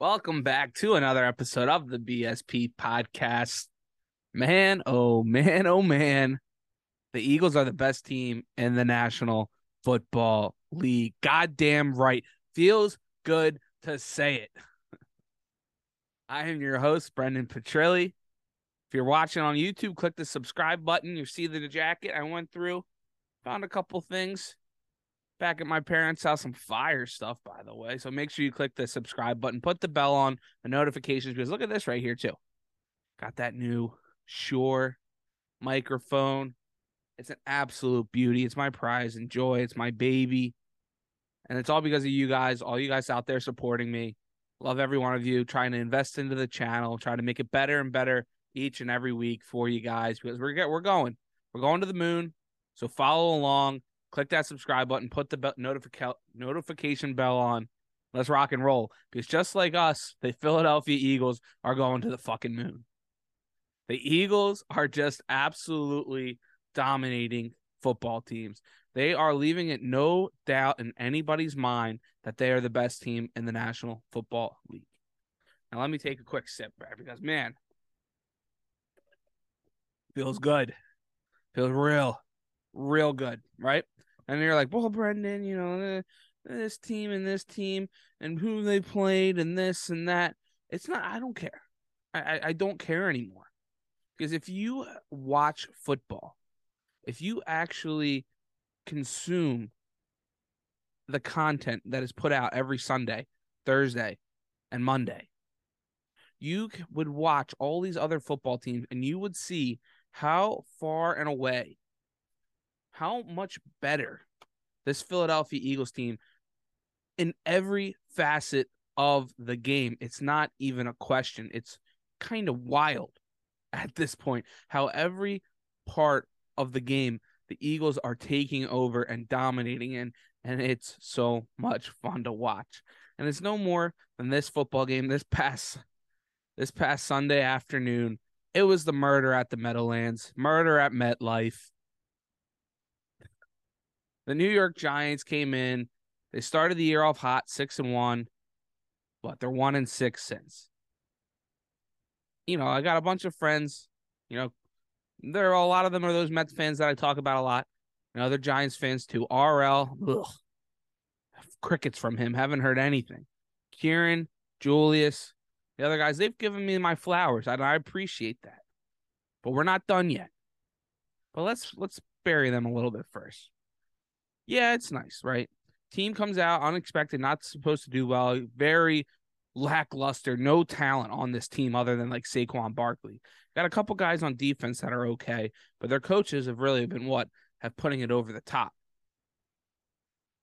Welcome back to another episode of the BSP podcast. Man, oh man, oh man. The Eagles are the best team in the National Football League. Goddamn right. Feels good to say it. I am your host, Brendan Petrilli. If you're watching on YouTube, click the subscribe button. You see the jacket I went through, found a couple things back at my parents' house. Some fire stuff, by the way. So make sure you click the subscribe button, put the bell on, the notifications, because look at this right here, too. Got that new Shure microphone. It's an absolute beauty. It's my prize and joy. It's my baby. And it's all because of you guys, all you guys out there supporting me. Love every one of you, trying to invest into the channel, trying to make it better and better each and every week for you guys because we're get, we're going. We're going to the moon. So follow along click that subscribe button, put the be- notification notification bell on. Let's rock and roll. Because just like us, the Philadelphia Eagles are going to the fucking moon. The Eagles are just absolutely dominating football teams. They are leaving it no doubt in anybody's mind that they are the best team in the National Football League. Now, let me take a quick sip, because man, feels good. Feels real, real good, right? And you're like, well, Brendan, you know, this team and this team and who they played and this and that. It's not. I don't care. I I don't care anymore because if you watch football, if you actually consume the content that is put out every Sunday, Thursday, and Monday, you would watch all these other football teams and you would see how far and away how much better this Philadelphia Eagles team in every facet of the game. It's not even a question. It's kind of wild at this point how every part of the game the Eagles are taking over and dominating and and it's so much fun to watch. And it's no more than this football game this past this past Sunday afternoon. It was the murder at the Meadowlands, murder at MetLife. The New York Giants came in. They started the year off hot, six and one, but they're one and six since. You know, I got a bunch of friends. You know, there are a lot of them are those Mets fans that I talk about a lot. And other Giants fans too. RL, ugh, crickets from him. Haven't heard anything. Kieran, Julius, the other guys, they've given me my flowers. and I appreciate that. But we're not done yet. But let's let's bury them a little bit first yeah, it's nice, right? Team comes out unexpected, not supposed to do well, very lackluster, no talent on this team other than like Saquon Barkley. Got a couple guys on defense that are okay, but their coaches have really been what have putting it over the top.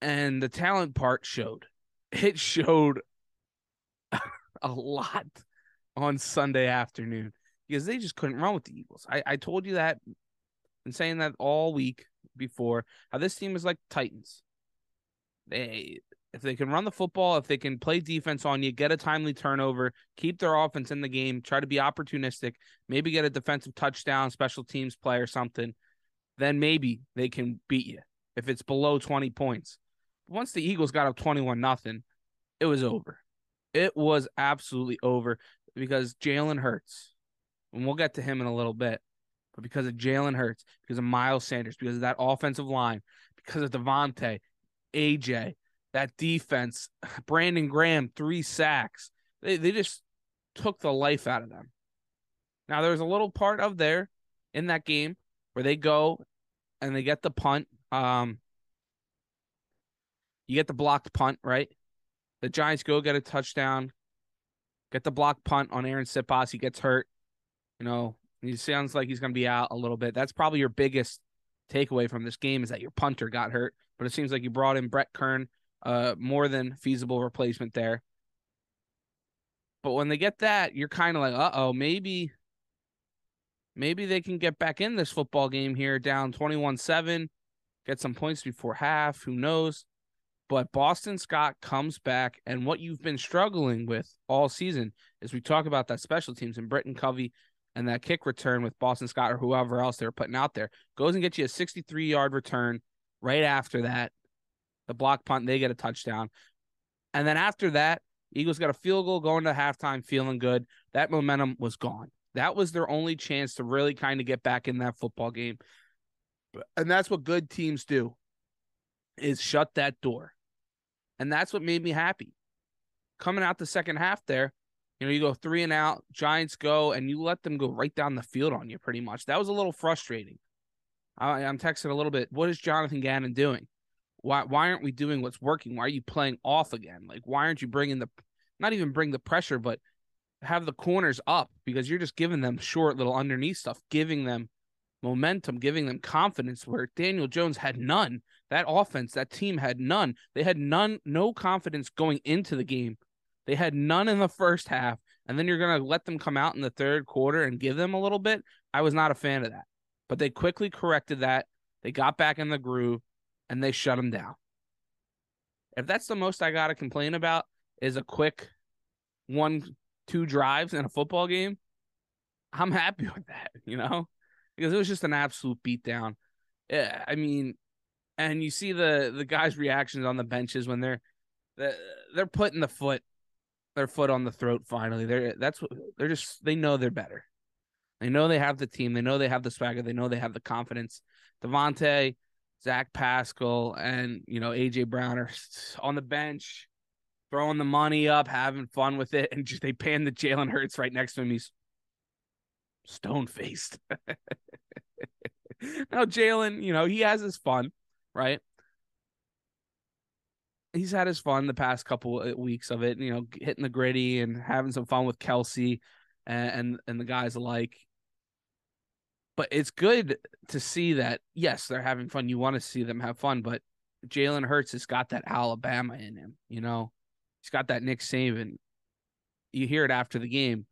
And the talent part showed. It showed a lot on Sunday afternoon because they just couldn't run with the Eagles. I, I told you that, been saying that all week before how this team is like Titans. They if they can run the football, if they can play defense on you, get a timely turnover, keep their offense in the game, try to be opportunistic, maybe get a defensive touchdown, special teams play or something, then maybe they can beat you if it's below 20 points. Once the Eagles got up 21 nothing, it was over. It was absolutely over because Jalen Hurts, and we'll get to him in a little bit, but because of Jalen Hurts, because of Miles Sanders, because of that offensive line, because of DeVonta, AJ, that defense, Brandon Graham, three sacks. They they just took the life out of them. Now there's a little part of there in that game where they go and they get the punt. Um, you get the blocked punt, right? The Giants go get a touchdown, get the blocked punt on Arryn Siposs. He gets hurt. You know, he sounds like he's going to be out a little bit. That's probably your biggest takeaway from this game is that your punter got hurt, but it seems like you brought in Brett Kern, uh, more than feasible replacement there. But when they get that, you're kind of like, uh oh, maybe, maybe they can get back in this football game here, down 21 7, get some points before half. Who knows? But Boston Scott comes back, and what you've been struggling with all season is we talk about that special teams and Britain Covey and that kick return with Boston Scott or whoever else they were putting out there goes and gets you a 63 yard return right after that. The block punt, they get a touchdown. And then after that, Eagles got a field goal going to halftime, feeling good. That momentum was gone. That was their only chance to really kind of get back in that football game. And that's what good teams do is shut that door. And that's what made me happy. Coming out the second half there, you know, you go three and out, Giants go, and you let them go right down the field on you pretty much. That was a little frustrating. I, I'm texting a little bit. What is Jonathan Gannon doing? Why why aren't we doing what's working? Why are you playing off again? Like why aren't you bringing the not even bring the pressure, but have the corners up because you're just giving them short little underneath stuff, giving them momentum, giving them confidence where Daniel Jones had none. That offense, that team had none. They had none, no confidence going into the game. They had none in the first half. And then you're going to let them come out in the third quarter and give them a little bit. I was not a fan of that. But they quickly corrected that. They got back in the groove and they shut them down. If that's the most I got to complain about is a quick one, two drives in a football game, I'm happy with that, you know, because it was just an absolute beatdown. Yeah, I mean, and you see the the guys' reactions on the benches when they're they're putting the foot their foot on the throat finally. They're that's what they're just they know they're better. They know they have the team. They know they have the swagger. They know they have the confidence. DeVonta, Zach Pascal, and you know AJ Brown are on the bench, throwing the money up, having fun with it, and just they pan the Jalen Hurts right next to him. He's stone faced. now Jalen, you know he has his fun, right? He's had his fun the past couple of weeks of it, you know, hitting the griddy and having some fun with Kelce and and, and the guys alike but it's good to see that yes, they're having fun. You want to see them have fun, but Jalen Hurts has got that Alabama in him. You know, he's got that Nick Saban. You hear it after the game.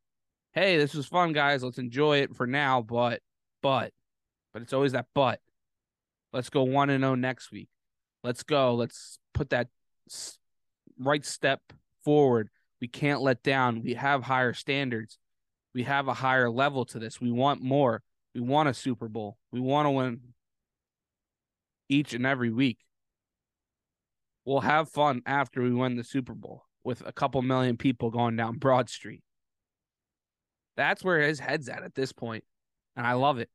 Hey, this was fun, guys. Let's enjoy it for now. But, but, but it's always that but. Let's go one and zero oh next week. Let's go. Let's put that right step forward. We can't let down. We have higher standards. We have a higher level to this. We want more. We want a Super Bowl. We want to win each and every week. We'll have fun after we win the Super Bowl with a couple million people going down Broad Street. That's where his head's at at this point, and I love it.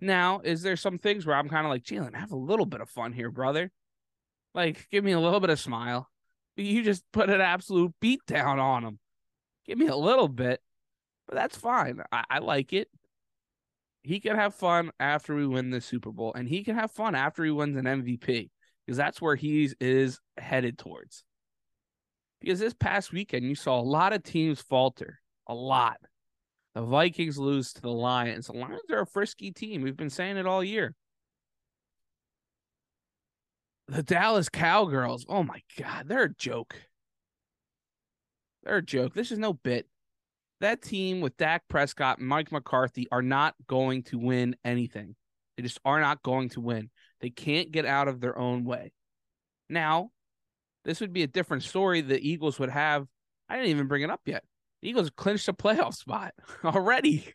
Now, is there some things where I'm kind of like, Jalen, have a little bit of fun here, brother? Like, give me a little bit of smile. You just put an absolute beat down on him. Give me a little bit, but that's fine. I, I like it he can have fun after we win the Super Bowl, and he can have fun after he wins an MVP because that's where he is headed towards. Because this past weekend, you saw a lot of teams falter, a lot. The Vikings lose to the Lions. The Lions are a frisky team. We've been saying it all year. The Dallas Cowgirls, oh my God, they're a joke. They're a joke. This is no bit that team with Dak Prescott and Mike McCarthy are not going to win anything. They just are not going to win. They can't get out of their own way. Now, this would be a different story the Eagles would have. I didn't even bring it up yet. The Eagles clinched a playoff spot already.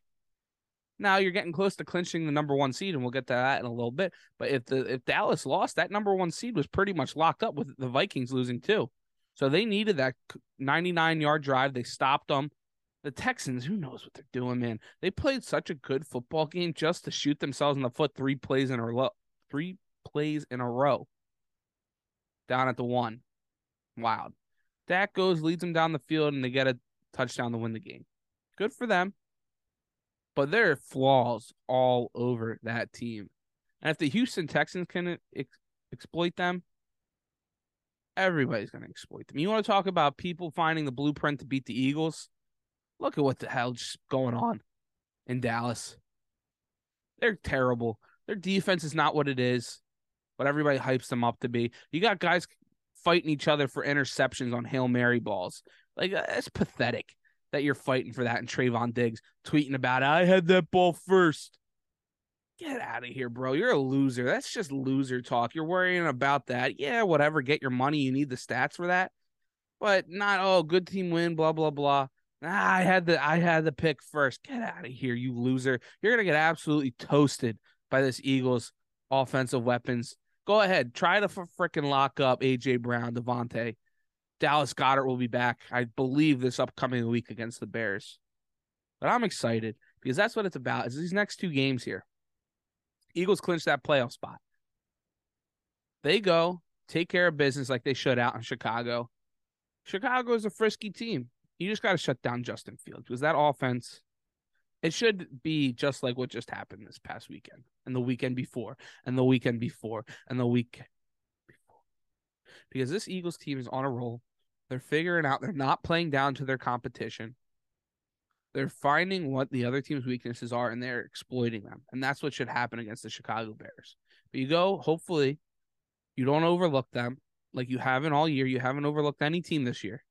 Now you're getting close to clinching the number one seed, and we'll get to that in a little bit. But if the if Dallas lost, that number one seed was pretty much locked up with the Vikings losing too. So they needed that 99 yard drive. They stopped them. The Texans, who knows what they're doing, man? They played such a good football game just to shoot themselves in the foot three plays in a row. Three plays in a row. Down at the one. Wild. Dak goes, leads them down the field, and they get a touchdown to win the game. Good for them. But there are flaws all over that team. And if the Houston Texans can ex- exploit them, everybody's going to exploit them. You want to talk about people finding the blueprint to beat the Eagles? Look at what the hell's going on in Dallas. They're terrible. Their defense is not what it is, but everybody hypes them up to be. You got guys fighting each other for interceptions on Hail Mary balls. Like, uh, that's pathetic that you're fighting for that. And Trevon Diggs tweeting about. I had that ball first. Get out of here, bro. You're a loser. That's just loser talk. You're worrying about that. Yeah, whatever. Get your money. You need the stats for that. But not, oh, good team win, blah, blah, blah. Ah, I had the I had the pick first. Get out of here, you loser. You're gonna get absolutely toasted by this Eagles offensive weapons. Go ahead, try to freaking lock up AJ Brown, DeVonta. Dallas Goedert will be back, I believe, this upcoming week against the Bears. But I'm excited because that's what it's about. Is these next two games here. Eagles clinch that playoff spot. They go take care of business like they should out in Chicago. Chicago is a frisky team. You just got to shut down Justin Fields because that offense, it should be just like what just happened this past weekend and the weekend before and the weekend before and the week before. Because this Eagles team is on a roll. They're figuring out they're not playing down to their competition. They're finding what the other team's weaknesses are and they're exploiting them. And that's what should happen against the Chicago Bears. But you go, hopefully, you don't overlook them like you haven't all year. You haven't overlooked any team this year.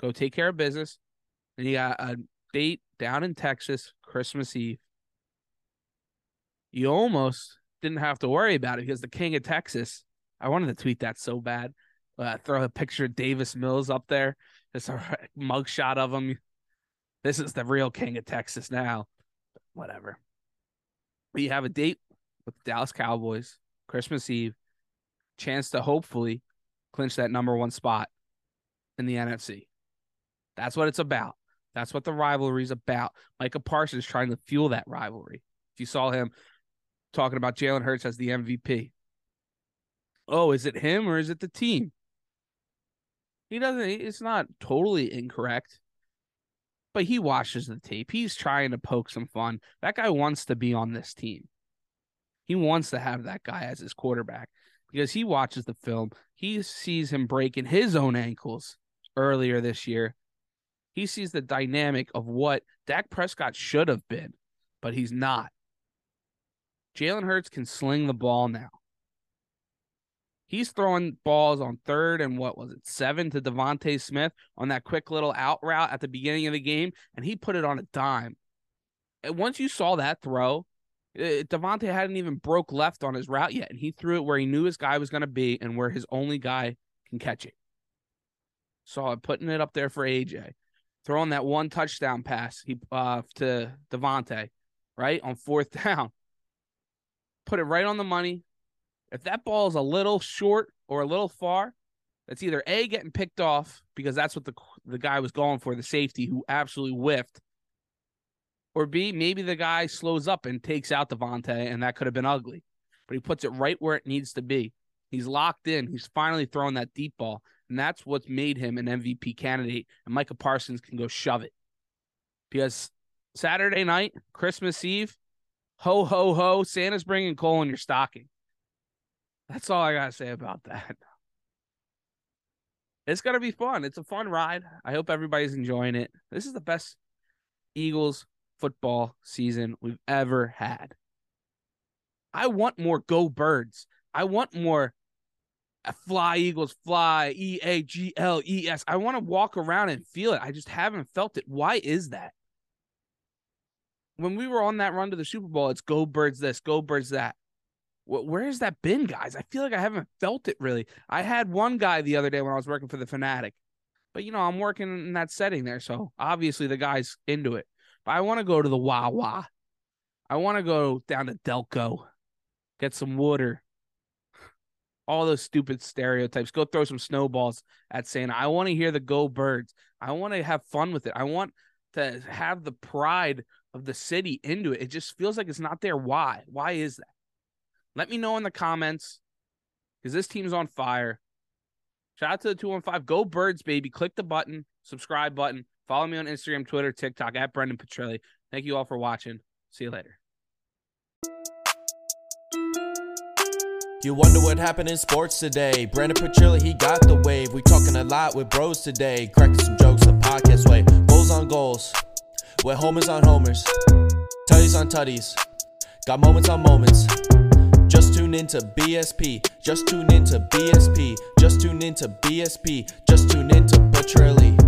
Go take care of business. And you got a date down in Texas, Christmas Eve. You almost didn't have to worry about it because the king of Texas, I wanted to tweet that so bad. Uh, throw a picture of Davis Mills up there. Just a mugshot of him. This is the real king of Texas now. Whatever. You have a date with the Dallas Cowboys, Christmas Eve, chance to hopefully clinch that number one spot in the NFC. That's what it's about. That's what the rivalry is about. Micah Parsons trying to fuel that rivalry. If you saw him talking about Jalen Hurts as the MVP. Oh, is it him or is it the team? He doesn't, it's not totally incorrect, but he watches the tape. He's trying to poke some fun. That guy wants to be on this team. He wants to have that guy as his quarterback because he watches the film. He sees him breaking his own ankles earlier this year. He sees the dynamic of what Dak Prescott should have been, but he's not. Jalen Hurts can sling the ball now. He's throwing balls on third and what was it, seven to DeVonta Smith on that quick little out route at the beginning of the game, and he put it on a dime. And once you saw that throw, DeVonta hadn't even broke left on his route yet, and he threw it where he knew his guy was going to be and where his only guy can catch it. Saw it putting it up there for AJ, throwing that one touchdown pass he uh to DeVonta, right on fourth down. Put it right on the money. If that ball is a little short or a little far, that's either a getting picked off because that's what the the guy was going for, the safety who absolutely whiffed or B, maybe the guy slows up and takes out DeVonta, and that could have been ugly. But he puts it right where it needs to be. He's locked in. He's finally throwing that deep ball. And that's what's made him an MVP candidate. And Micah Parsons can go shove it. Because Saturday night, Christmas Eve, ho, ho, ho, Santa's bringing coal in your stocking. That's all I got to say about that. It's to be fun. It's a fun ride. I hope everybody's enjoying it. This is the best Eagles football season we've ever had. I want more go birds. I want more uh, fly eagles fly E A G L E S. I want to walk around and feel it. I just haven't felt it. Why is that? When we were on that run to the Super Bowl, it's go birds this, go birds that. Where has that been, guys? I feel like I haven't felt it really. I had one guy the other day when I was working for the Fanatic, but you know, I'm working in that setting there. So obviously the guy's into it. But I want to go to the Wawa. I want to go down to Delco, get some water. All those stupid stereotypes. Go throw some snowballs at Santa. I want to hear the go birds. I want to have fun with it. I want to have the pride of the city into it. It just feels like it's not there. Why? Why is that? Let me know in the comments because this team's on fire. Shout out to the 215. Go Birds, baby. Click the button, subscribe button. Follow me on Instagram, Twitter, TikTok at Brendan Petrilli. Thank you all for watching. See you later. You wonder what happened in sports today. Brandon Petrilli, he got the wave. We talking a lot with bros today. Cracking some jokes the podcast way. Goals on goals. With homers on homers. Tutties on tutties. Got moments on moments. Just tune into BSP. Just tune into BSP. Just tune into BSP. Just tune into Petrilli.